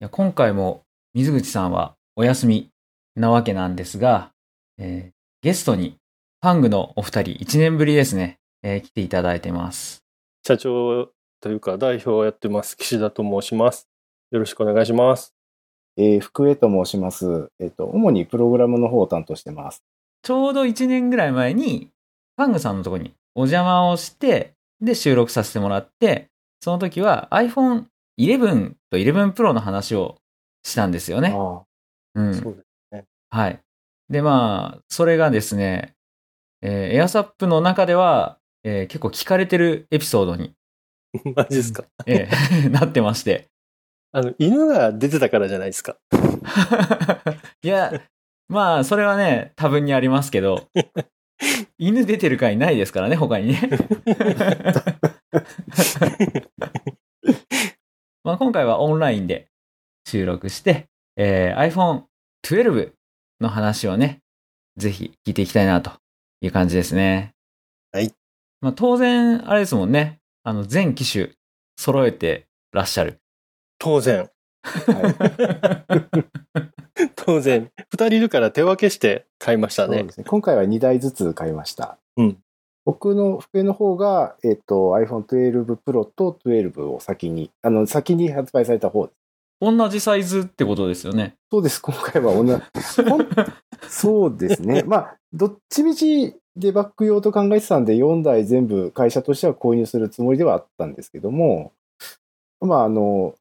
や今回も水口さんはお休みなわけなんですが、えーゲストにファングのお二人1年ぶりですね、えー来ていただいてます。社長というか代表をやってます岸田と申します。よろしくお願いします。えー福江と申します。えっ、と、主にプログラムの方を担当してます。ちょうど1年ぐらい前に、ファングさんのところにお邪魔をして、で収録させてもらって、その時は iPhone 11と11 Pro の話をしたんですよね。あうん。そうです。はい。で、まあ、それがですね、えー、エアサップの中では、えー結構聞かれてるエピソードに、マジですか？えー なってまして。あの、犬が出てたからじゃないですか？いや、まあ、それはね、多分にありますけど、犬出てる回ないですからね、他にね。まあ今回はオンラインで収録して、えー iPhone 12の話をね、ぜひ聞いていきたいなという感じですね。はい。まあ当然、あれですもんね、あの、全機種揃えてらっしゃる。当然。はい。当然。二人いるから手分けして買いましたねそうで。すね。今回は2台ずつ買いました。うん。僕の福江の方が、えっ、と、iPhone 12 Pro と12を先に、あの、先に発売された方です。同じサイズってことですよね。そうです。今回は同じ。そうですね。まあ、どっちみちデバッグ用と考えてたんで、4台全部会社としては購入するつもりではあったんですけども、まあ、あの、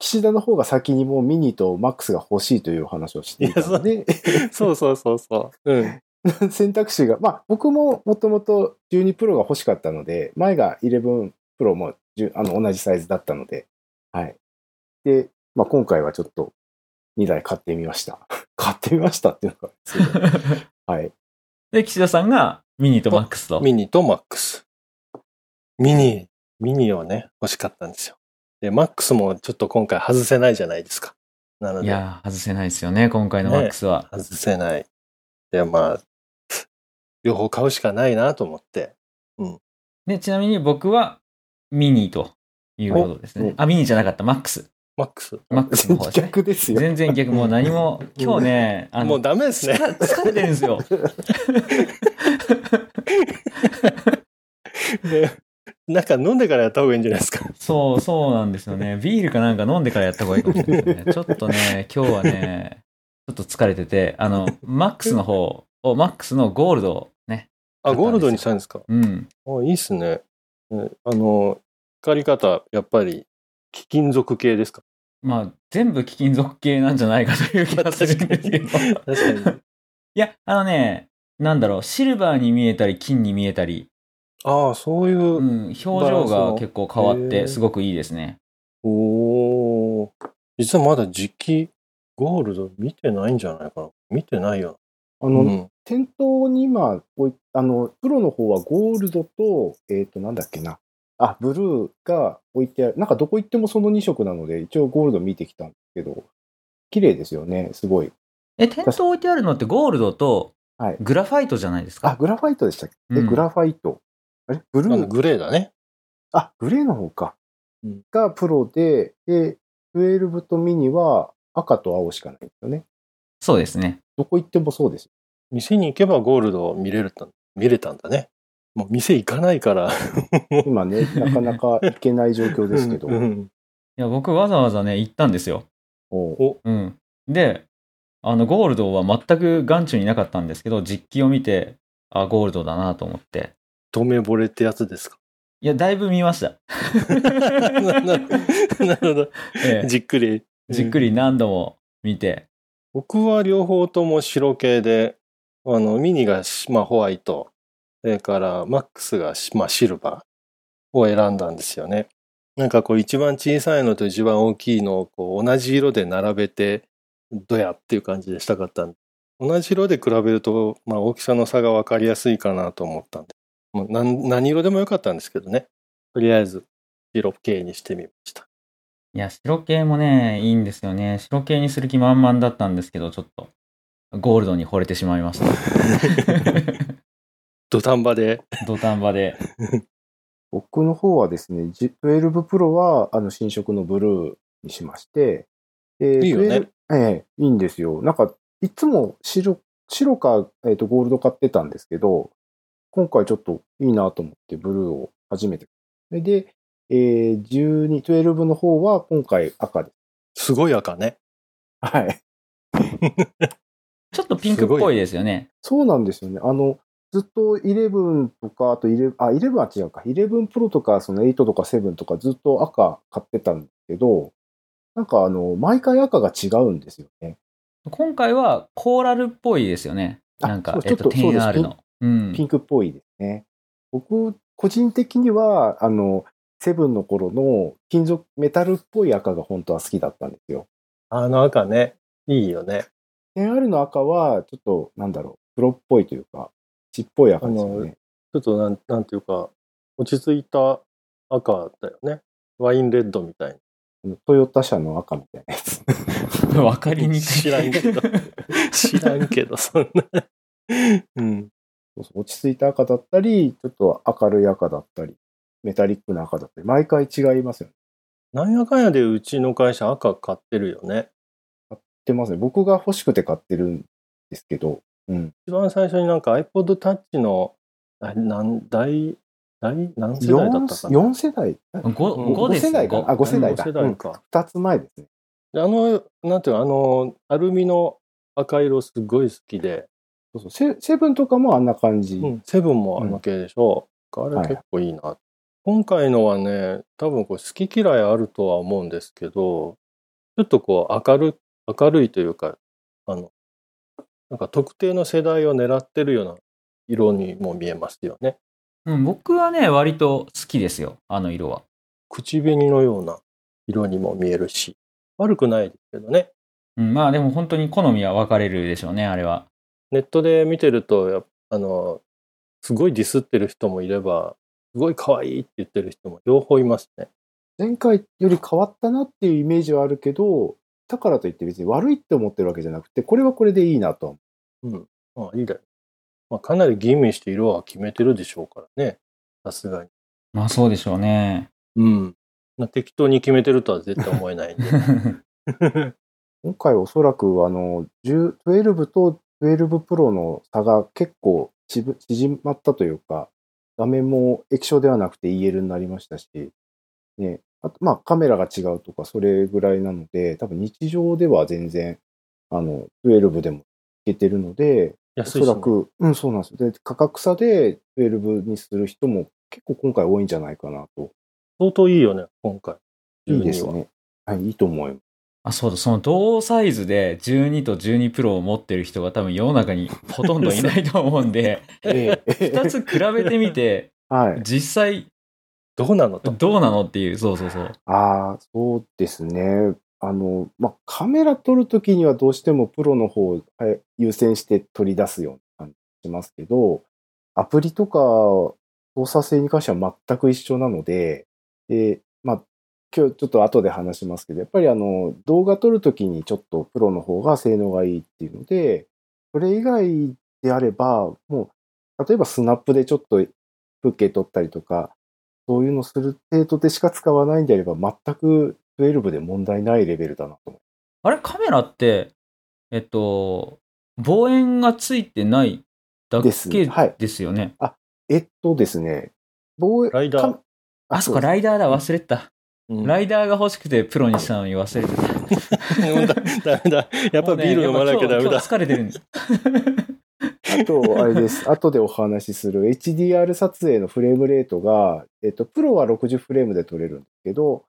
岸田の方が先にもうミニとマックスが欲しいというお話をしていたので、そうそうそうそう。うん。選択肢が、まあ、僕ももともと12プロが欲しかったので、前が11プロも10あの同じサイズだったので、はい。で、まあ、今回はちょっと2台買ってみました。買ってみましたっていうのがすごい、はい。で、岸田さんがミニとマックスと。ミニとマックス。ミニ、ミニをね、欲しかったんですよ。で、マックスもちょっと今回外せないじゃないですか。なので、いやー、外せないですよね、今回のマックスは。外せない。で、まあ、両方買うしかないなと思って。で、ちなみに僕はミニということですね。あ、ミニじゃなかった、マックス。マックス。マックスの方ですね。逆ですよ。全然逆、もう何も、今日ね、あの、もうダメですね。疲疲れてるんですよ。で なんか飲んでからやった方がいいんじゃないですか。そう、そうなんですよね。ビールかなんか飲んでからやった方がいいかもしれないですね。ちょっとね、今日はね、ちょっと疲れてて、あの、マックスの方を、マックスのゴールドをね、あ、ゴールドにしたんですか？うん。あ、いいっすね。ねあの、光り方、やっぱり、貴金属系ですか？まあ、全部貴金属系なんじゃないかという気がするんですけど。確かに。いや、あのね、なんだろう、シルバーに見えたり、金に見えたり、ああ、そういうう、ん、表情が結構変わって、すごくいいですね。おー実はまだ実機ゴールド見てないんじゃないかな。見てないよ。あの、うん、店頭に今あの、プロの方はゴールドと、えっ、と、なんだっけな。あ、ブルーが置いてある。なんかどこ行ってもその2色なので、一応ゴールド見てきたんですけど、綺麗ですよね、すごい。え、店頭置いてあるのってゴールドとはい。グラファイトじゃないですあ、かグラファイトでしたっけ、えうんグラファイト。あれ？ブルー？グレーだね。あ、グレーの方か。うんがプロで、で、12とミニは赤と青しかないんですよね。そうですね。どこ行ってもそうです。店に行けばゴールドを見れるた見れたんだね。もう店行かないから。今ね、なかなか行けない状況ですけど。うんうんいや、僕わざわざね、行ったんですよ。おうお、うん。で、あの、ゴールドは全く眼中になかったんですけど、実機を見て、あ、ゴールドだなと思って。一目惚れってやつですか？いや、だいぶ見ました。なるほど。ええじっくり。じっくり何度も見て。僕は両方とも白系で、あの、ミニが、まあ、ホワイト、それからマックスが、まあ、シルバーを選んだんですよね。なんかこう一番小さいのと一番大きいのをこう同じ色で並べて、どやっていう感じでしたかったんで。同じ色で比べると、まあ、大きさの差が分かりやすいかなと思ったんで。もう何何色でもよかったんですけどね。とりあえず白系にしてみました。いや、白系もね、いいんですよね。白系にする気満々だったんですけど、ちょっと、ゴールドに惚れてしまいました。土壇場で。土壇場で。僕の方はですね、じ12 Pro はあの新色のブルーにしまして、えーいいよね12ええいいんですよ。なんか、いつも白、白か、えっ、と、ゴールド買ってたんですけど、今回ちょっといいなと思ってブルーを初めて。で、えー、12、12の方は今回赤です。すごい赤ね。はい。ちょっとピンクっぽいですよね。そうなんですよね。あの、ずっと11とか、あと11、あ、11は違うか。11プロとか、その8とか7とかずっと赤買ってたんですけど、なんかあの、毎回赤が違うんですよね。今回はコーラルっぽいですよね。あなんかちょっとそうです 10R の。うんピンクっぽいですね。僕、個人的には、あの、セブンの頃の金属、メタルっぽい赤が本当は好きだったんですよ。あの赤ね。いいよね。10R の赤は、ちょっと、なんだろう、黒っぽいというか、血っぽい赤ですよね。ちょっとなん、なんていうか、落ち着いた赤だよね。ワインレッドみたいあのトヨタ車の赤みたいなやつ。わかりにくい。知らんけど。知らんけど、そんな。うん。そうそう落ち着いた赤だったり、ちょっと明るい赤だったり、メタリックな赤だったり、毎回違いますよね。なんやかんやでうちの会社赤買ってるよね。買ってますね。僕が欲しくて買ってるんですけど、うん。一番最初になんか iPod Touch の、あ何、大、大、何世代だったかな？4, 世代？5、うん5です世代かなあ、5世代だ。五世代か。2つ前ですね。であの、なんていうの、あの、アルミの赤色すごい好きで、そうそうセセブンとかもあんな感じ。うん、セブンもあの系でしょ。あれ結構いいな。今回のはね、多分これ好き嫌いあるとは思うんですけど、ちょっとこう明る、明るいというか、あの、なんか特定の世代を狙ってるような色にも見えますよね。うん、僕はね、割と好きですよ。あの色は。口紅のような色にも見えるし、悪くないですけどね。うん、まあでも本当に好みは分かれるでしょうね、あれは。ネットで見てると、あの、すごいディスってる人もいれば、すごい可愛いって言ってる人も両方いますね。前回より変わったなっていうイメージはあるけど、だからといって別に悪いって思ってるわけじゃなくて、これはこれでいいなとは思うん。まあいいだよ。まあかなり吟味して色は決めてるでしょうからね。さすがに。まあそうでしょうね。うん。まあ適当に決めてるとは絶対思えないんで。う。今回おそらくあの、10 12と12プロの差が結構縮まったというか、画面も液晶ではなくて EL になりましたし、ね、あとまあカメラが違うとかそれぐらいなので、多分日常では全然、あの、12でもいけてるので、お安いし、ね、そらく、うん、そうなんですよ。で、価格差で12にする人も結構今回多いんじゃないかなと。相当いいよね、今回。いいです12は。ね。はい、いいと思います。あ、そうだ、その同サイズで12と12プロを持ってる人が多分世の中にほとんどいないと思うんで、ええ二つ比べてみて、はい。実際どうなのと。どうなのっていう、そうそうそう。ああ、そうですね。あの、まあ、カメラ撮るときにはどうしてもプロの方をはい優先して取り出すような感じしますけど、アプリとか操作性に関しては全く一緒なので、で、まあ、今日ちょっと後で話しますけど、やっぱりあの、動画撮るときにちょっとプロの方が性能がいいっていうので、それ以外であれば、もう、例えばスナップでちょっと風景撮ったりとか、そういうのする程度でしか使わないんであれば、全く12で問題ないレベルだなと思あれ、カメラって、えっと、望遠がついてないだですけはいですよね。う。えっとですね、防衛ライダーかあ、そっか、ライダーだ、忘れてた。うんライダーが欲しくてプロにしたのに忘れてた。ダメだ。やっぱビール飲まなきゃダメだ疲れてるんで。あと、あれです。後でお話しする HDR 撮影のフレームレートが、えっと、プロは60フレームで撮れるんですけど、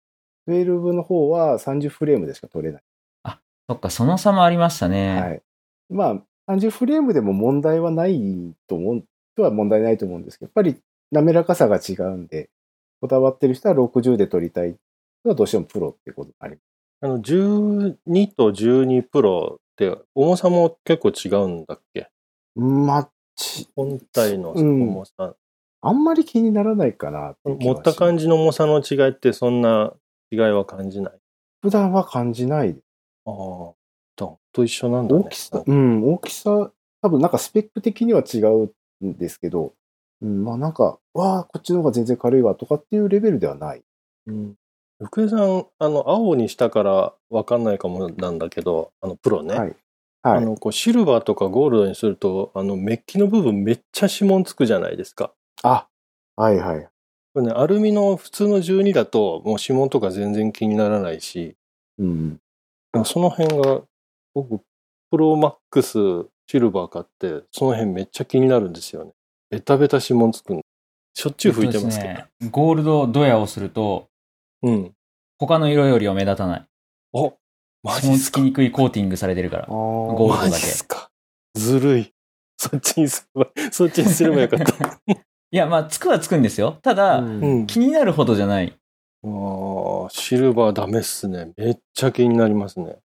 12の方は30フレームでしか撮れない。そっか、その差もありましたね。はい。まあ、30フレームでも問題はないと思う、とは問題ないと思うんですけど、やっぱり滑らかさが違うんで、こだわってる人は60で撮りたいどうしてもプロってことになります。あの、12と12プロって重さも結構違うんだっけ？まあ、ち本体のうん重さ。あんまり気にならないかな持はった感じ。じの重さの違いってそんな違いは感じない？普段は感じない。ああ。とと一緒なんだね。大きさ、うん、大きさ、多分なんかスペック的には違うんですけど、うん、まあなんか、わあ、こっちの方が全然軽いわとかっていうレベルではない。うん福江さん、あの、青にしたからわかんないかもなんだけど、あの、プロね。はい。はい。あの、こう、シルバーとかゴールドにすると、あの、メッキの部分めっちゃ指紋つくじゃないですか。あ、はいはい。これね、アルミの普通の12だと、もう指紋とか全然気にならないし、うん。その辺が、僕、プロマックスシルバー買って、その辺めっちゃ気になるんですよね。ベタベタ指紋つくんしょっちゅう拭いてますけど。ねゴールドドヤをすると、うん。他の色よりは目立たない。おマジっすかつきにくいコーティングされてるから。ゴールドだけすか。ずるい。そっちにすれば、そっちにすればよかった。いや、まあ、つくはつくんですよ。ただ、うん。気になるほどじゃない。あーシルバーダメっすね。めっちゃ気になりますね。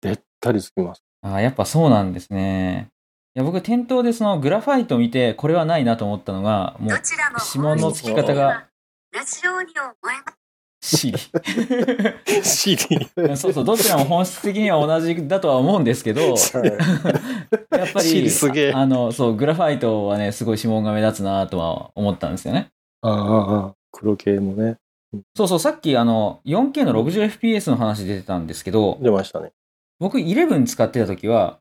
べったりつきます。ああ、やっぱそうなんですね。いや、僕、店頭でそのグラファイト見て、これはないなと思ったのが、もう指紋の付き方が同じように思えます。シリ。シリ。そうそう、どちらも本質的には同じだとは思うんですけど、やっぱりすげえ、ああの、そう、グラファイトはね、すごい指紋が目立つなとは思ったんですよね。ああ、黒系もね。そうそう、さっきあの、4K の 60fps の話出てたんですけど、出ましたね。僕11使ってた時は、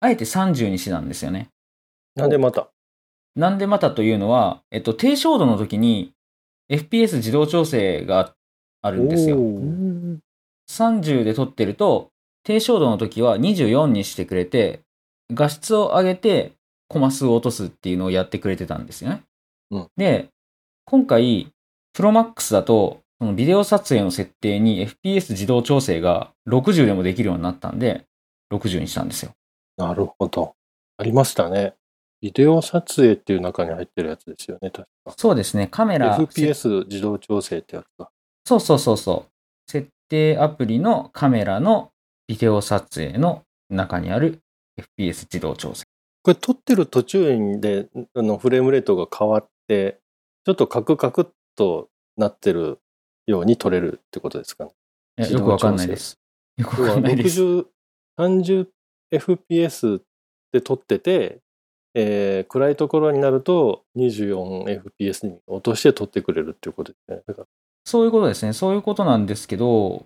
あえて30にしてたんですよね。なんでまた？なんでまたというのは、えっと、低照度の時に FPS 自動調整があるんですよ。うおーん30で撮ってると、低照度の時は24にしてくれて、画質を上げてコマ数を落とすっていうのをやってくれてたんですよね。うんで、今回、プロマックスだと、そのビデオ撮影の設定に FPS 自動調整が60でもできるようになったんで、60にしたんですよ。なるほど。ありましたね。ビデオ撮影っていう中に入ってるやつですよね、確か。そうですね、カメラ、FPS 自動調整ってやつだ。そうそうそうそう。設定アプリのカメラのビデオ撮影の中にある FPS 自動調整。これ撮ってる途中であのフレームレートが変わって、ちょっとカクカクっとなってるように撮れるってことですかね。よくわかんないです。よくわかんないです。60、30fps で撮ってて、えー暗いところになると 24fps に落として撮ってくれるっていうことですね。だからそういうことですね。そういうことなんですけど、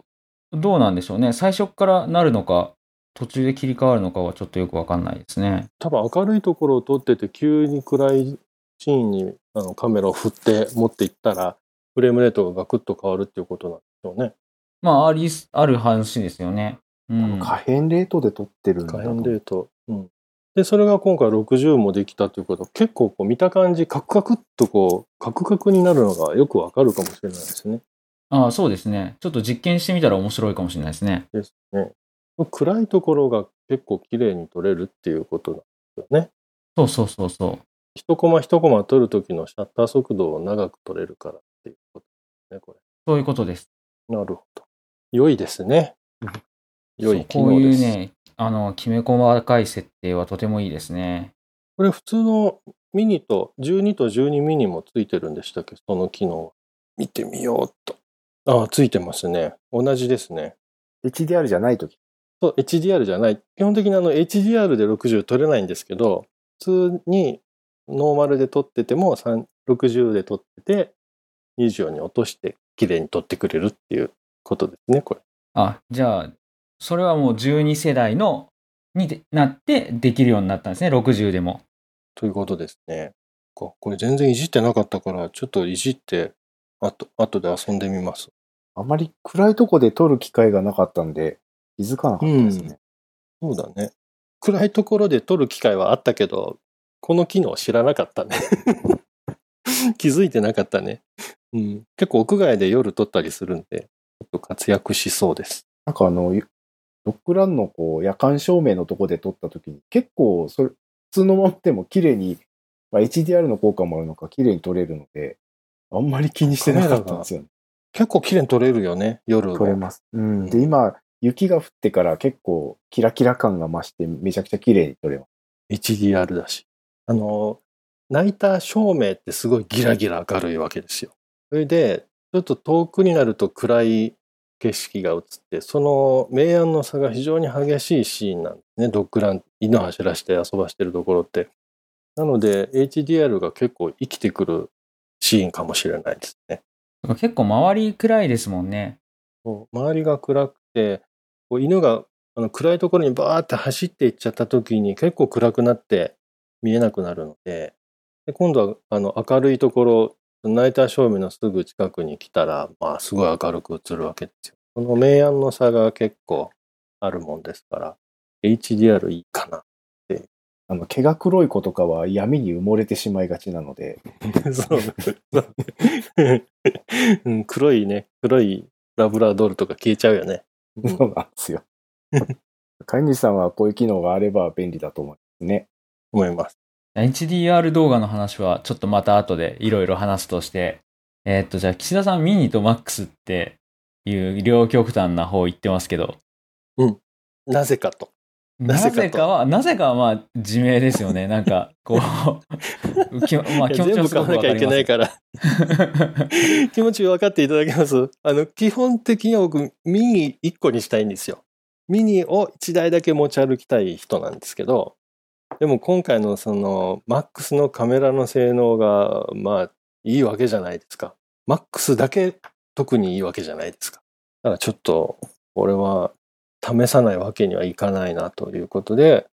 どうなんでしょうね。最初からなるのか、途中で切り替わるのかはちょっとよくわかんないですね。多分明るいところを撮ってて急に暗いシーンにあのカメラを振って持っていったらフレームレートがガクッと変わるっていうことなんでしょうね。まあ、あり、ある話ですよね。うん。可変レートで撮ってるんだと可変レート。うん。で、それが今回60もできたということは結構こう見た感じカクカクっとこうカクカクになるのがよくわかるかもしれないですね。ああ、そうですね。ちょっと実験してみたら面白いかもしれないですね。ですね。暗いところが結構綺麗に撮れるっていうことなんですよね。そうそうそうそう。一コマ一コマ撮るときのシャッター速度を長く撮れるからっていうことですね、こそういうことです。れ。なるほど。良いですね。良い機能です。いうね、あの、きめ細かい設定はとてもいいですね。これ普通のミニと12と12ミニもついてるんでしたっけ？その機能は。見てみようっと。ああ、ついてますね。同じですね。HDR じゃないとき。そう、HDR じゃない。基本的にあの HDR で60撮れないんですけど、普通にノーマルで撮ってても3 60で撮ってて、24に落として綺麗に撮ってくれるっていうことですね、これ。あ、じゃあ、それはもう12世代の、にでなってできるようになったんですね、60でも。ということですね。ここれ全然いじってなかったから、ちょっといじって、あと、後で遊んでみます。あまり暗いとこで撮る機会がなかったんで、気づかなかったですね。そうだね。暗いところで撮る機会はあったけど、この機能知らなかったね。気づいてなかったね。うん、結構屋外で夜撮ったりするんで、ちょっと活躍しそうです。なんかあの、ドッグランのこう夜間照明のとこで撮ったときに、結構それ、普通のままでも綺麗に、まあ、HDR の効果もあるのか綺麗に撮れるので、あんまり気にしてなかったんですよね。結構綺麗に撮れるよね、夜も。撮れます。うん。で、今、雪が降ってから結構キラキラ感が増してめちゃくちゃ綺麗に撮れます。HDR だし。あの、ナイター照明ってすごいギラギラ明るいわけですよ。それで、ちょっと遠くになると暗い景色が映って、その明暗の差が非常に激しいシーンなんですね。ドッグラン、犬走らして遊ばしてるところって。なので、HDR が結構生きてくるシーンかもしれないですね。結構周り暗いですもんね。周りが暗くて、犬があの暗いところにバーって走っていっちゃった時に結構暗くなって見えなくなるので、で今度はあの明るいところ、ナイター照明のすぐ近くに来たら、まあすごい明るく映るわけですよ。この明暗の差が結構あるもんですから、HDR いいかな。あの、毛が黒い子とかは闇に埋もれてしまいがちなので、そううん 黒いね、黒いラブラドールとか消えちゃうよね。うんそうなんですよ。飼い主さんはこういう機能があれば便利だと思いますね。思います。HDR 動画の話はちょっとまた後でいろいろ話すとして、えーっと、じゃあ岸田さんミニとマックスっていう両極端な方言ってますけど、なぜかと。ななぜかは、なぜかはまあ自明ですよね。なんか、こう、きまあ気持ちはす買わなきゃいけごくわかりますないから、気持ち分かっていただけます？あの、基本的には僕、ミニ1個にしたいんですよ。ミニを1台だけ持ち歩きたい人なんですけど、でも今回のその、マックスのカメラの性能が、まあ、いいわけじゃないですか。マックスだけ特にいいわけじゃないですか。だからちょっと、俺は試さないわけにはいかないなということで、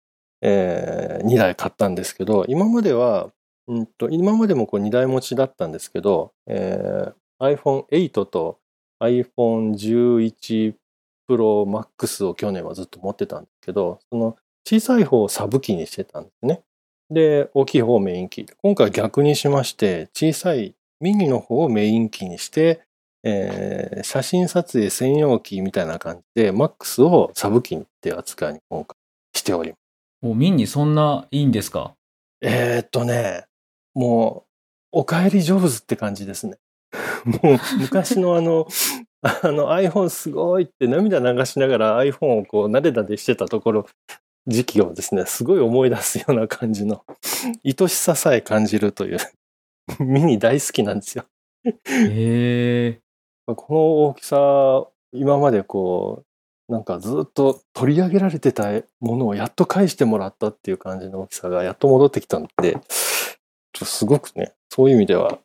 え2台買ったんですけど、今までは、うんと、今までもこう2台持ちだったんですけど、えー iPhone8 と iPhone11 Pro Max を去年はずっと持ってたんですけど、その小さい方をサブ機にしてたんですね。で、大きい方をメイン機。今回は逆にしまして、小さいミニの方をメイン機にして、えー写真撮影専用機みたいな感じで、Max をサブ機って扱いに今回しております。もうミニそんないいんですか？えーっとね、もう、お帰りジョブズって感じですね。もう、昔のあの、あの iPhone すごいって涙流しながら iPhone をこう、なでなでしてたところ、時期をですね、すごい思い出すような感じの、愛しささえ感じるという、ミニ大好きなんですよ。へえ。この大きさ、今までこう、なんかずっと取り上げられてたものをやっと返してもらったっていう感じの大きさがやっと戻ってきたので、ちょっとすごくね、そういう意味では、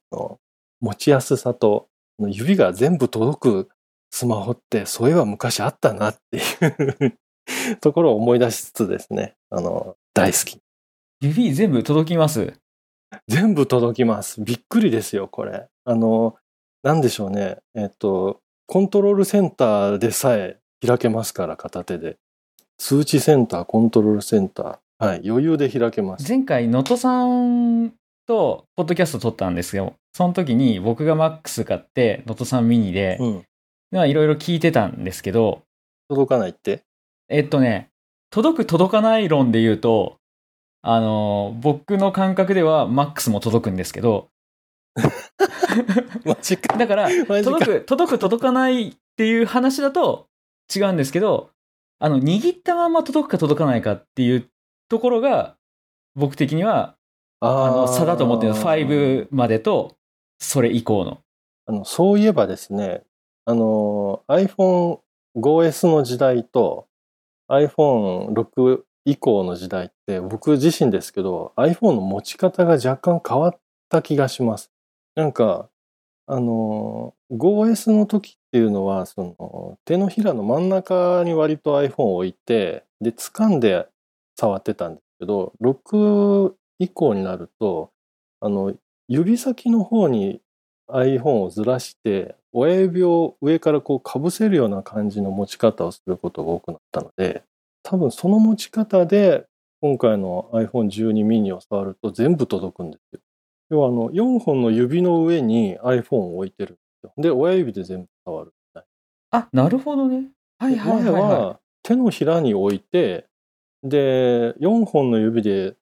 持ちやすさと、指が全部届くスマホって、そういえば昔あったなっていう ところを思い出しつつですね、あの、大好き。指全部届きます？全部届きます。びっくりですよ、これ。あの、なんでしょうね。えっと、コントロールセンターでさえ開けますから、片手で。通知センター、コントロールセンター。はい、余裕で開けます。前回、能登さんとポッドキャスト撮ったんですよ。その時に僕がマックス買って、能登さんミニで、いろいろ聞いてたんですけど、届かないって？えっとね、届く届かない論で言うと、あの、僕の感覚ではマックスも届くんですけど、マジか。だから、届く、届く届かないっていう話だと違うんですけど、あの、握ったまま届くか届かないかっていうところが、僕的には、あの、差だと思ってるの。5までと、それ以降の。あのそういえばですね、あの、iPhone5S の時代と iPhone6 以降の時代って、僕自身ですけど、iPhone の持ち方が若干変わった気がします。なんか、あの、5S の時っていうのは、その、手のひらの真ん中に割と iPhone を置いて、で、掴んで触ってたんですけど、6以降になると、あの、指先の方に iPhone をずらして、親指を上からこうかぶせるような感じの持ち方をすることが多くなったので、多分その持ち方で今回の iPhone12 ミニを触ると全部届くんですよ。要はあの4本の指の上に iPhone を置いてるんですよ。で、親指で全部触る。あ、なるほどね。はいはいはい、前はは手のひらに置いて、で、4本の指で、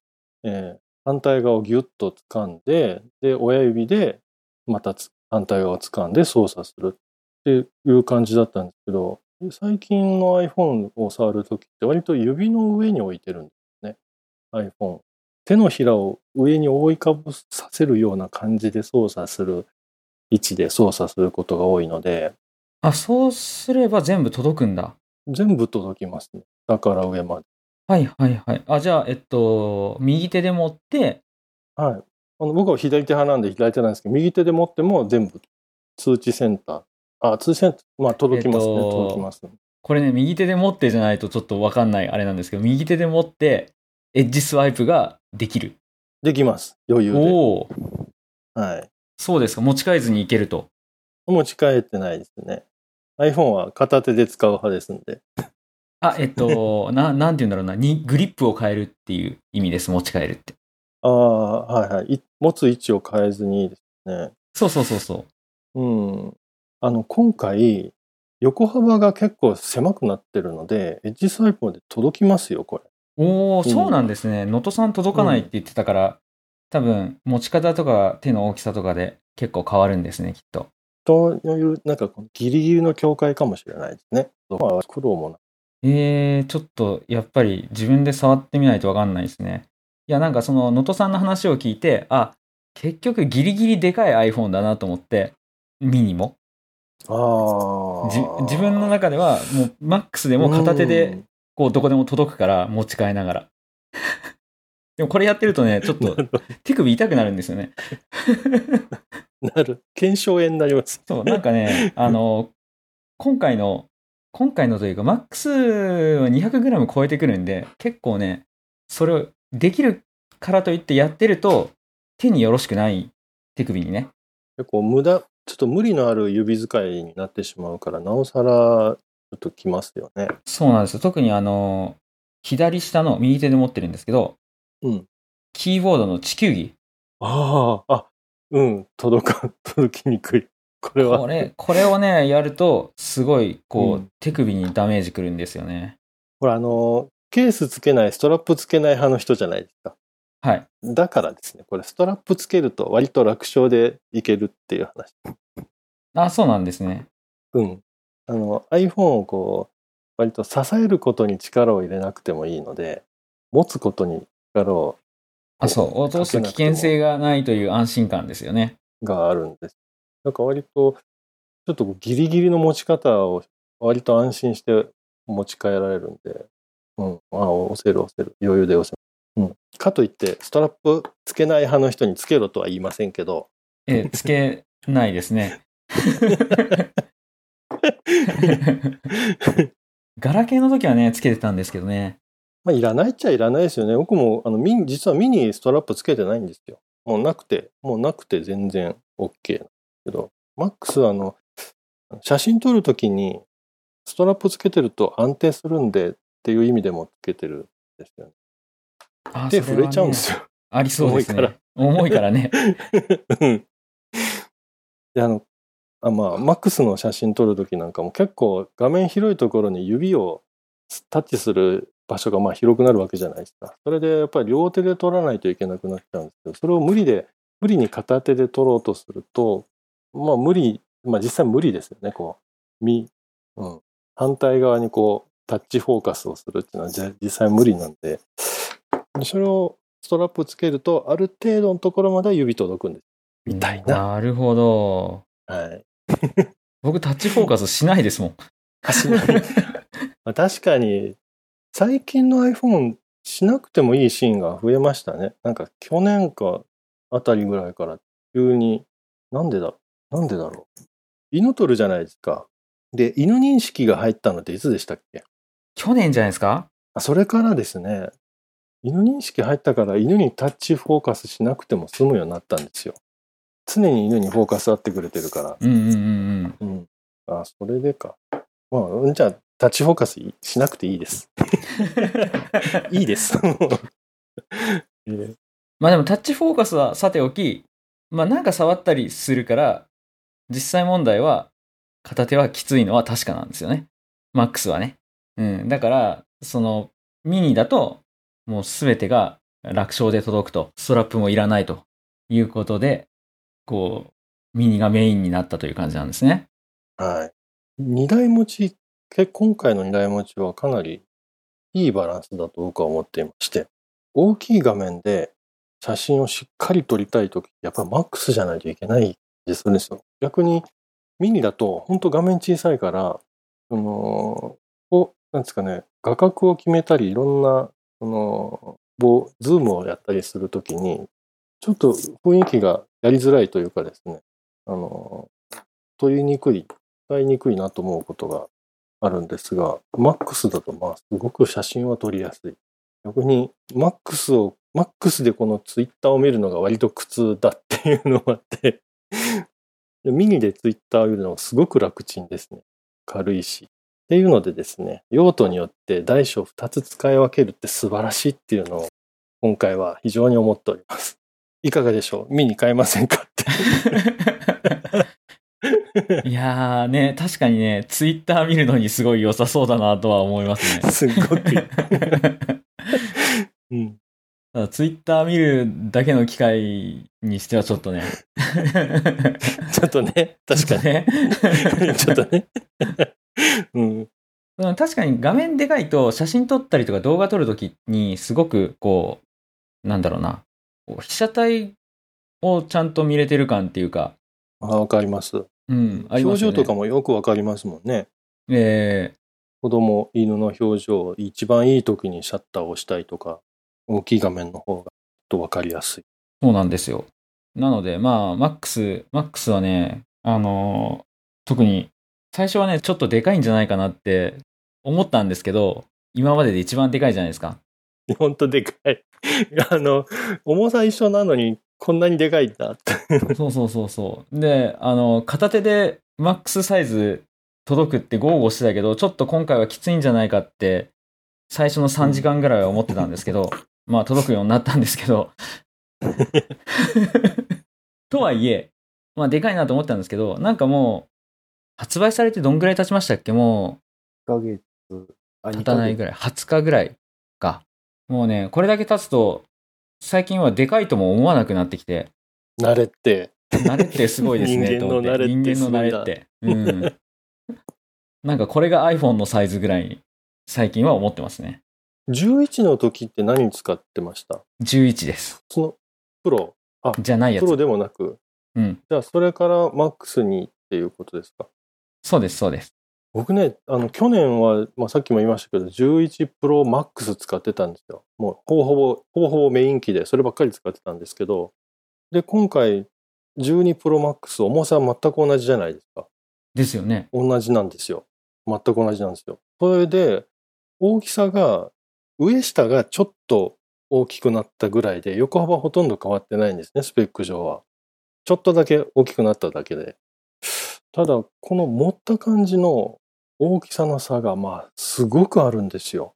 えー反対側をギュッと掴んで、で、親指でまたつ反対側を掴んで操作するっていう感じだったんですけど、最近の iPhone を触るときって割と指の上に置いてるんですね。iPhone。手のひらを上に覆いかぶさせるような感じで操作する位置で操作することが多いので、い。あ、そうすれば全部届くんだ。全部届きますね。下から上まで。はいはいはい。あ、じゃあ、えっと、右手で持って、はい。あの僕は左手派なんで左手なんですけど、右手で持っても全部通知センター。あ、通信、まあ届きますね、えっと届きます。これね、右手で持ってじゃないとちょっとわかんないあれなんですけど、右手で持って、エッジスワイプができる。できます。余裕で。おお、はい。そうですか。持ち帰ずにいけると。持ち帰ってないですね。iPhone は片手で使う派ですんで。あ、えっと、な、なんて言うんだろうな。に、グリップを変えるっていう意味です。持ち帰るって。ああ、はいはいい。持つ位置を変えずにですね。そうそうそうそう。うん。あの、今回、横幅が結構狭くなってるので、エッジスワイプまで届きますよ、これ。おお、うんそうなんですね。能登さん届かないって言ってたから、多分、持ち方とか手の大きさとかで結構変わるんですね、きっと。という、なんかこのギリギリの境界かもしれないですね。まあ、苦労もなえー、ちょっと、やっぱり自分で触ってみないとわかんないですね。いや、なんかその、能登さんの話を聞いて、あ、結局ギリギリでかい iPhone だなと思って、ミニも。ああ。じ自分の中では、もう、マックスでも片手で、こう、どこでも届くから持ち替えながら。でもこれやってるとね、ちょっとうん。手首痛くなるんですよね。なる。腱鞘炎になります。そう、なんかね、あの、今回の、今回のというか、マックスは 200g 超えてくるんで、結構ね、それをできるからといってやってると、手によろしくない手首にね。結構無駄、ちょっと無理のある指使いになってしまうから、なおさら、ちょっときますよね。そうなんですよ。特にあの、左下の右手で持ってるんですけど、うん。キーボードの地球儀。ああ、あ、うん、届か、届きにくい。これは。これ、これをね、やると、すごい、こう、うん手首にダメージくるんですよね。ほら、あの、ケースつけない、ストラップつけない派の人じゃないですか。はい。だからですね、これストラップつけると割と楽勝でいけるっていう話。あ、そうなんですね。うん。あの、iPhone をこう、割と支えることに力を入れなくてもいいので、持つことに力を、あ、そう。落とすと危険性がないという安心感ですよね。があるんです。なんか割と、ちょっとギリギリの持ち方を割と安心して持ち帰られるんで、うん、あ押せる押せる、余裕で押せる。うん。かといって、ストラップつけない派の人につけろとは言いませんけど、え、つけないですね。ガラケーの時はね、つけてたんですけどね。まあ、いらないっちゃいらないですよね。僕も、あの、ミニ、実はミニストラップつけてないんですよ。もうなくて、もうなくて全然 OK なんけど、マックスはあの、写真撮るときに、ストラップつけてると安定するんでっていう意味でもつけてるんですよね。あ手震えちゃうんですよ。よ。ありそうです重いね。重いからね。うんで、あの、あまあ、マックスの写真撮るときなんかも結構画面広いところに指をタッチする場所がまあ広くなるわけじゃないですか。それでやっぱり両手で撮らないといけなくなっちゃうんですけど、それを無理で、無理に片手で撮ろうとすると、まあ無理、まあ実際無理ですよね、こう。み、うん。反対側にこう、タッチフォーカスをするっていうのは実際無理なんで、それをストラップつけると、ある程度のところまでは指届くんです。みたいな。なるほど。はい。僕タッチフォーカスしないですもん。しない まあ確かに、最近の iPhone しなくてもいいシーンが増えましたね。なんか去年かあたりぐらいから急に、なんでだ、なんでだろう。犬取るじゃないですか。で、犬認識が入ったのっていつでしたっけ？去年じゃないですか？あそれからですね、犬認識入ったから犬にタッチフォーカスしなくても済むようになったんですよ。常に犬にフォーカス合ってくれてるから。うんうんうんうん。うん。あ、それでか。まあ、うんじゃあ、タッチフォーカスいしなくていいです。いいです。えーまあでもタッチフォーカスはさておき、まあなんか触ったりするから、実際問題は片手はきついのは確かなんですよね。マックスはね。うん。だから、そのミニだともうすべてが楽勝で届くと、ストラップもいらないということで、こう、ミニがメインになったという感じなんですね。はい。二台持ち、今回の二台持ちはかなりいいバランスだと僕は思っていまして、大きい画面で写真をしっかり撮りたいとき、やっぱり Max じゃないといけないでするんですよ。逆にミニだと本当画面小さいから、その、こ、なんですかね、画角を決めたり、いろんな、その、ズームをやったりするときに、ちょっと雰囲気がやりづらいというかですね、あの、取りにくい使いにくいなと思うことがあるんですが、MAX だとまあすごく写真は撮りやすい。逆に MAX を、MAX でこの Twitter を見るのが割と苦痛だっていうのがあって、ミニで Twitter を見るのがすごく楽ちんですね。軽いし。っていうのでですね、用途によって大小2つ使い分けるって素晴らしいっていうのを今回は非常に思っております。いかがでしょう？ミニ買いませんか？って。いやーね、確かにね、ツイッター見るのにすごい良さそうだなとは思いますね。すっごく。うん。ただツイッター見るだけの機会にしてはちょっとね。ちょっとね、確かね。に。ちょっとね。うん。うん確かに画面でかいと写真撮ったりとか動画撮るときにすごくこう、なんだろうな、被写体をちゃんと見れてる感っていうか、あわかります。うん、ありますよね。表情とかもよくわかりますもんね。え子供、犬の表情、一番いい時にシャッターを押したいとか、大きい画面の方がとわかりやすい。ーそうなんですよ。なので、まあ、マックス、マックスはね、あのー特に、最初はね、ちょっとでかいんじゃないかなって思ったんですけど、今までで一番でかいじゃないですか。ほんとでかい。あの、重さ一緒なのにこんなにでかいんだって。そうそうそうそう。で、あの、片手でマックスサイズ届くって豪語してたけど、ちょっと今回はきついんじゃないかって、最初の3時間ぐらいは思ってたんですけど、まあ届くようになったんですけど。とはいえ、まあでかいなと思ったんですけど、なんかもう、発売されてどんぐらい経ちましたっけ？も1ヶ月、あう経たないぐらい。20日ぐらいか。もうね、これだけ経つと、最近はでかいとも思わなくなってきて、慣れって。慣れってすごいですね。人間の慣れって人間の慣れって。うん。なんかこれが iPhone のサイズぐらいに最近は思ってますね。11の時って何使ってました？11です。その、プロ、じゃないやつ。プロでもなく、うん。じゃあそれからマックスにっていうことですか？そうです、そうです。僕ね、あの、去年は、まあ、さっきも言いましたけど、11 Pro Max 使ってたんですよ。もう、ほぼほぼ、ほぼほぼメイン機で、そればっかり使ってたんですけど、で、今回、12 Pro Max 重さ全く同じじゃないですか。ですよね。同じなんですよ。全く同じなんですよ。それで、大きさが、上下がちょっと大きくなったぐらいで、横幅ほとんど変わってないんですね、スペック上は。ちょっとだけ大きくなっただけで。ただ、この持った感じの大きさの差が、まあ、すごくあるんですよ。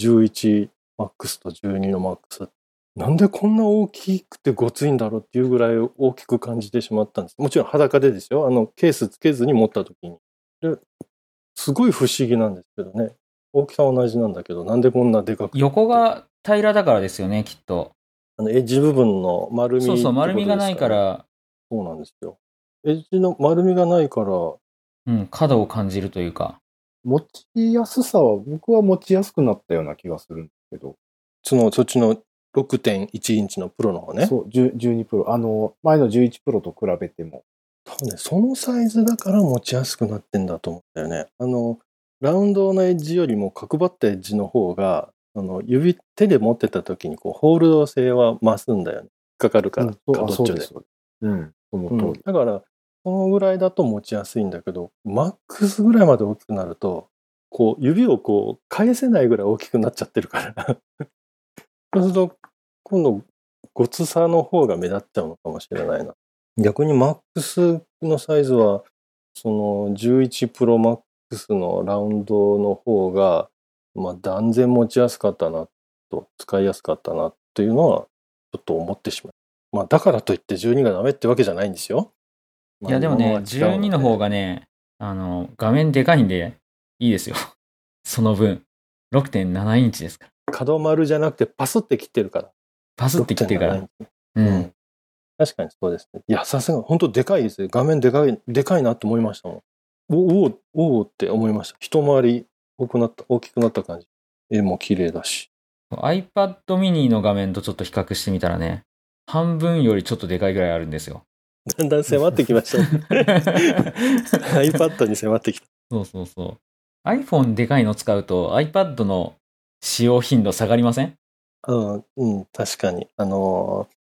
11 MAX と12の MAX。なんでこんな大きくてごついんだろうっていうぐらい大きく感じてしまったんです。もちろん裸でですよ。あの、ケースつけずに持った時に。ですごい不思議なんですけどね。大きさは同じなんだけど、なんでこんなでかく横が平らだからですよね、きっと。あのエッジ部分の丸みそうそう、丸みがないか。ら、そうなんですよ。エッジの丸みがないから、うん、角を感じるというか。持ちやすさは、僕は持ちやすくなったような気がするんですけど、その、そっちの6.1インチのプロの方ね。そう、10 12プロ、あの、前の11プロと比べても、多分ね、そのサイズだから持ちやすくなってんだと思うんだよね。あの、ラウンドのエッジよりも角張ったエッジの方が、あの指、手で持ってた時にこう、ホールド性は増すんだよね。引っかかるから、うんそうあ角っちょでそうです。。そうですうん、そのうん通り。だから、このぐらいだと持ちやすいんだけど、マックスぐらいまで大きくなると、こう、指をこう、返せないぐらい大きくなっちゃってるから。そうすると、今度、ごつさの方が目立っちゃうのかもしれないな。逆にマックスのサイズは、その11プロマックスのラウンドの方が、まあ断然持ちやすかったなと、使いやすかったなっていうのは、ちょっと思ってしまう。まあだからといって12がダメってわけじゃないんですよ。いや、でもね、まあ12の方がね、あの、画面でかいんで、いいですよ。その分。6.7インチですから。角丸じゃなくてパスって切ってるから。パスって切ってるから。6.7ううんん。確かにそうですね。いや、さすが、本当でかいですよ。画面でかい、でかいなって思いましたもん。おお、おおって思いました。一回り大きくなった、大きくなった感じ。絵も綺麗だし。iPad mini の画面とちょっと比較してみたらね、半分よりちょっとでかいぐらいあるんですよ。だんだん迫ってきましたね。iPad に迫ってきた。そうそうそう。iPhone でかいの使うと iPad の使用頻度下がりません？うん、うん、確かに。あのー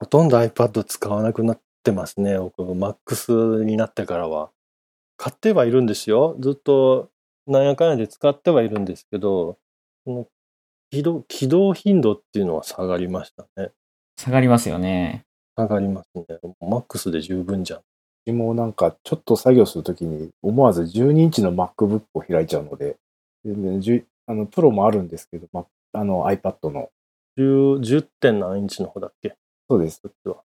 ほとんど iPad 使わなくなってますね。僕、MAX になってからは。買ってはいるんですよ。ずっとなんやかんやで使ってはいるんですけど、起動、起動頻度っていうのは下がりましたね。下がりますよね。りますね。マックスで十分じゃん。私もなんかちょっと作業するときに思わず12インチの MacBook を開いちゃうので、でね10あのプロもあるんですけど、ま、あの iPad の。10, 10. 点何インチの方だっけ？そうです。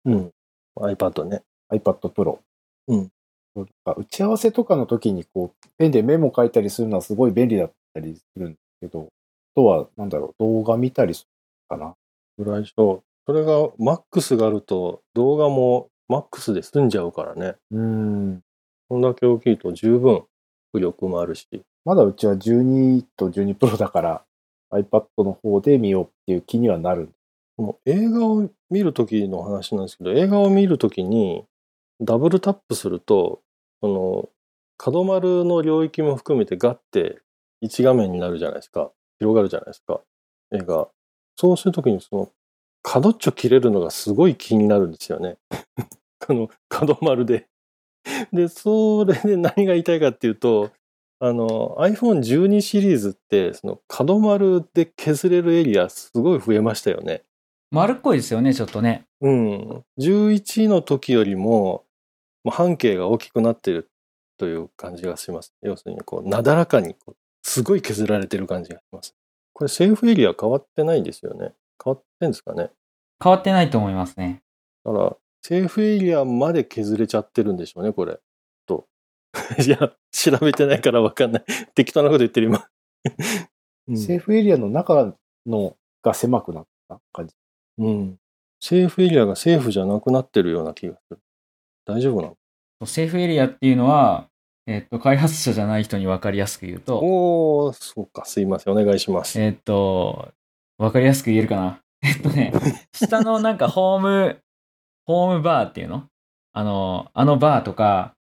うん。iPad ね。iPad Pro。うん打ち合わせとかの時にこう、ペンでメモ書いたりするのはすごい便利だったりするんですけど、あとは、なんだろう、動画見たりするかな。ぐらいしょ。それが MAX があると動画も MAX で済んじゃうからね。うーん。こんだけ大きいと十分浮力もあるし。まだうちは12と12 Pro だから、iPad の方で見ようっていう気にはなる。この映画を見るときの話なんですけど、映画を見るときにダブルタップすると、その角丸の領域も含めてガッて一画面になるじゃないですか。広がるじゃないですか。映画。そうするときにその角っちょ切れるのがすごい気になるんですよね。この角丸で。で、それで何が言いたいかっていうと、あの iPhone12 シリーズってその角丸で削れるエリアすごい増えましたよね。丸っこいですよね、ちょっとね。うん。11の時よりも、まあ半径が大きくなってるという感じがします。要するに、こう、なだらかにすごい削られてる感じがします。これ、セーフエリア変わってないんですよね。変わってんですかね？変わってないと思いますね。だから、セーフエリアまで削れちゃってるんでしょうね、これ。と。いや、調べてないからわかんない。適当なこと言ってる、今。うんセーフエリアの中のが狭くなった感じ。うん。セーフエリアがセーフじゃなくなってるような気がする。大丈夫なの？セーフエリアっていうのは、えっと、開発者じゃない人に分かりやすく言うと、おー、そうか、すいません、お願いします。えっと、分かりやすく言えるかな？えっとね、下のなんかホーム、ホームバーっていうの？あの、あのバーとか、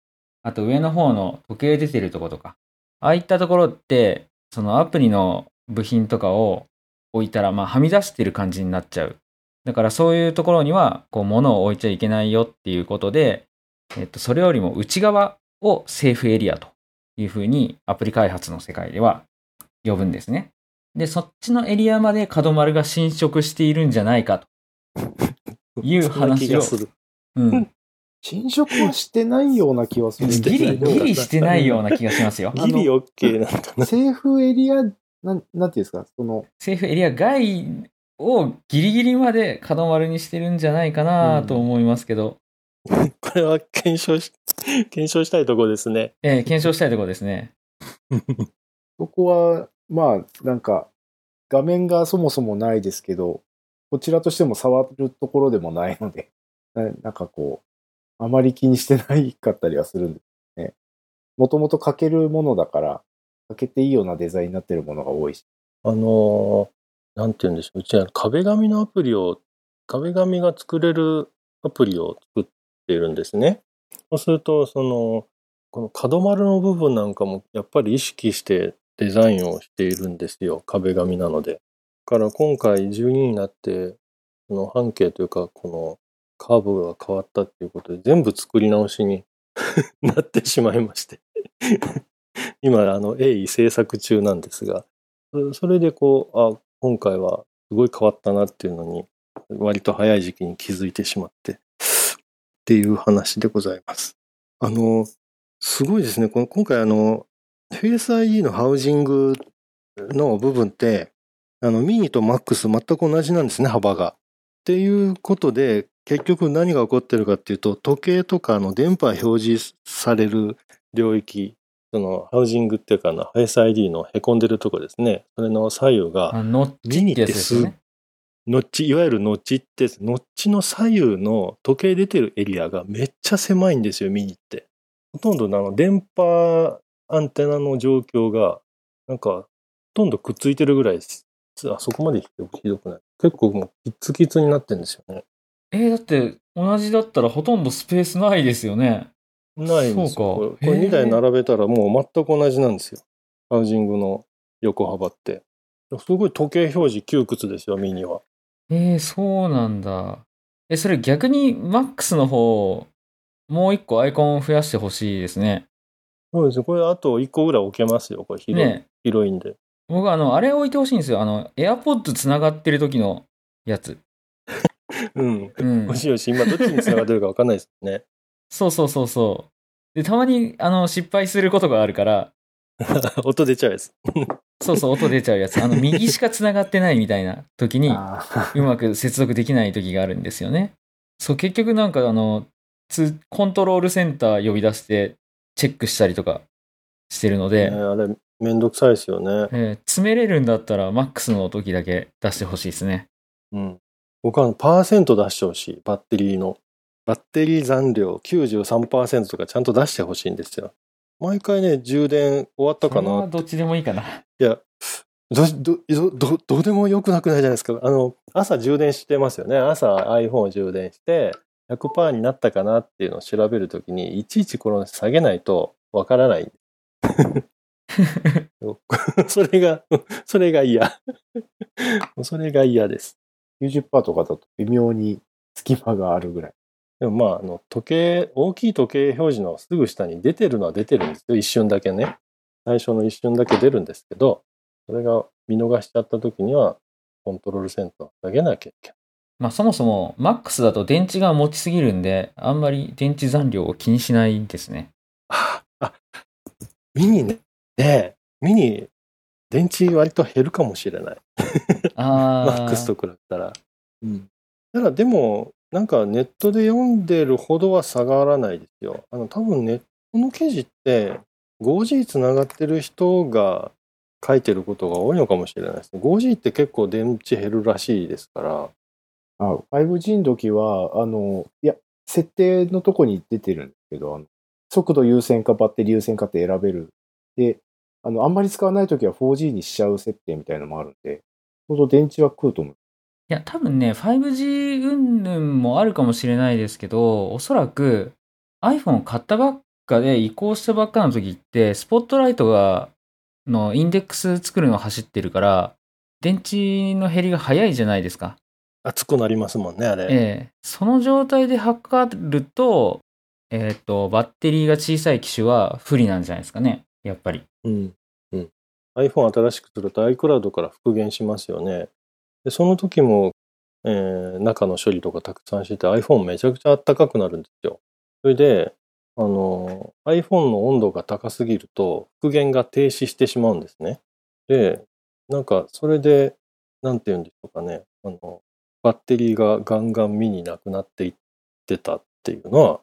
あと上の方の時計出てるとことか、ああいったところって、そのアプリの部品とかを置いたら、まあ、はみ出してる感じになっちゃう。だからそういうところには、こう、物を置いちゃいけないよっていうことで、えっと、それよりも内側をセーフエリアというふうにアプリ開発の世界では呼ぶんですね。で、そっちのエリアまで角丸が侵食しているんじゃないかと いう話をがする。うん。侵食はしてないような気はするんですギリ、けど、ギリしてないような気がしますよ。ギリ OK なんだな。セーフエリア、なん、なんていうんですか、その、セーフエリア外をギリギリまで角丸にしてるんじゃないかなと思いますけど、これは検証し、検証したいところですね。えー検証したいところですね。そこは、まあ、なんか、画面がそもそもないですけど、こちらとしても触るところでもないので、なんかこう、あまり気にしてないかったりはするんですね。もともと書けるものだから、書けていいようなデザインになってるものが多いし。あのーなんて言うんでしょう。うちは壁紙のアプリを、壁紙が作れるアプリを作っているんですね。そうすると、その、この角丸の部分なんかもやっぱり意識してデザインをしているんですよ。壁紙なので。だから今回12になって、その半径というか、このカーブが変わったっていうことで全部作り直しに なってしまいまして。今、あの、鋭意制作中なんですが、そそれでこう、あ、今回はすごい変わったなっていうのに、割と早い時期に気づいてしまって、っていう話でございます。あの、すごいですね。この今回あの、Face ID のハウジングの部分って、あの、ミニとマックス全く同じなんですね、幅が。っていうことで、結局何が起こってるかっていうと、時計とかの電波表示される領域、そのハウジングっていうかあの、Face ID のへこんでるとこですね。それの左右が、あノッチってす。ノッチ、いわゆるノッチって、ノッチの左右の時計出てるエリアがめっちゃ狭いんですよ、ミニって。ほとんどあの電波アンテナの状況が、なんか、ほとんどくっついてるぐらいです。あそこまでひどくない。結構もうキツキツになってるんですよね。えーだって同じだったらほとんどスペースないですよね。ないんですよ。そうかこれこれへー2台並べたらもう全く同じなんですよ。ハウジングの横幅って。すごい時計表示窮屈ですよ、ミニは。えー、そうなんだ。え、それ逆に MAX の方、もう一個アイコン増やしてほしいですね。そうですね。これあと1個ぐらい置けますよ。これ広い,、ね広いんで。僕はあの、あれ置いてほしいんですよ。あの、AirPods つながってる時のやつ。うん。うんも。しよし、今どっちに繋がってるか分かんないですね。そうそうそうそう。で、たまに、あの、失敗することがあるから、音出ちゃうやつ。そうそう、音出ちゃうやつ。あの、右しか繋がってないみたいな時に、うまく接続できない時があるんですよね。そう、結局なんかあの、つコントロールセンター呼び出して、チェックしたりとかしてるので、ねあれ、めんどくさいですよね。えー詰めれるんだったら、マックスの時だけ出してほしいですね。うん。僕はパーセント出してほしい。バッテリーの。バッテリー残量93%とかちゃんと出してほしいんですよ。毎回ね、充電終わったかなどっちでもいいかな。いや、ど、ど、ど、どどうでもよくなくないじゃないですか。あの、朝充電してますよね。朝 iPhone 充電して、100%になったかなっていうのを調べるときに、いちいちこの下げないとわからない。それが、それが嫌。それが嫌です。90%とかだと微妙に隙間があるぐらい。でもまあ、あの、時計、大きい時計表示のすぐ下に出てるのは出てるんですよ。一瞬だけね。最初の一瞬だけ出るんですけど、それが見逃しちゃった時には、コントロールセンターを下げなきゃいけない。まあそもそも MAX だと電池が持ちすぎるんで、あんまり電池残量を気にしないですね。あ、あ、ミニね。で、ミニ、電池割と減るかもしれない。あマックスと比べたら。うん。ただでも、なんかネットで読んでるほどは下がらないですよ。あの、多分ネットの記事って、5G つながってる人が書いてることが多いのかもしれないですね。5G って結構電池減るらしいですから。あ 5G の時は、あの、いや、設定のとこに出てるんですけど、あの速度優先かバッテリー優先かって選べる。で、あの、あんまり使わない時は 4G にしちゃう設定みたいなのもあるんで、ちょうど電池は食うと思う。いや、多分ね、5G 云々もあるかもしれないですけど、おそらく iPhone を買ったばっかで移行したばっかの時って、スポットライトが、のインデックス作るの走ってるから、電池の減りが早いじゃないですか。熱くなりますもんね、あれ。ええその状態で測ると、えっ、と、バッテリーが小さい機種は不利なんじゃないですかね。やっぱり。うん。うん。iPhone 新しくすると iCloud から復元しますよね。で、その時も、えー中の処理とかたくさんしてて iPhone めちゃくちゃ暖かくなるんですよ。それで、あの、iPhone の温度が高すぎると復元が停止してしまうんですね。で、なんかそれで、なんて言うんでしょうかね。あの、バッテリーがガンガンミになくなっていってたっていうのは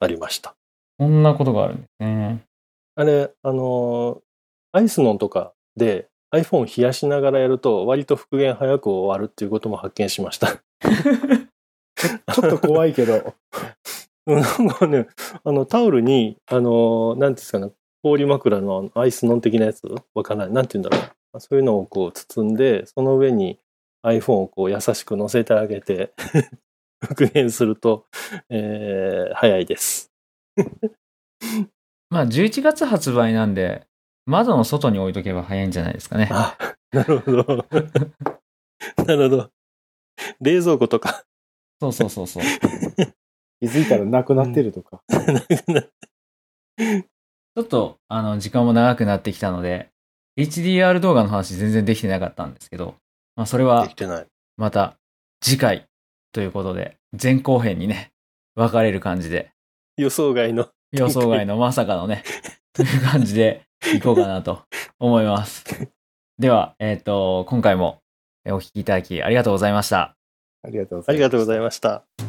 ありました。こんなことがあるんですね。あれ、あのーアイスノンとかで iPhone 冷やしながらやると割と復元早く終わるっていうことも発見しました。ちょっと怖いけど、なんかね、あのタオルに、あのーなんていうんですかね、氷枕のアイスノン的なやつわかんない。なんて言うんだろう。そういうのをこう包んで、その上に iPhone をこう優しく乗せてあげて復元すると、えー早いです。まあ、11月発売なんで、窓の外に置いとけば早いんじゃないですかね。あ、なるほど。なるほど。冷蔵庫とか。そうそうそうそう。気づいたらなくなってるとか。ちょっと、あの、時間も長くなってきたので、HDR 動画の話全然できてなかったんですけど、まあ、それでは。また次回ということで、前後編にね、分かれる感じで、予想外の。予想外の まさかのね、という感じでいこうかなと思います。では、えっ、と、今回もお聞きいただきありがとうございました。ありがとうございます。ありがとうございました。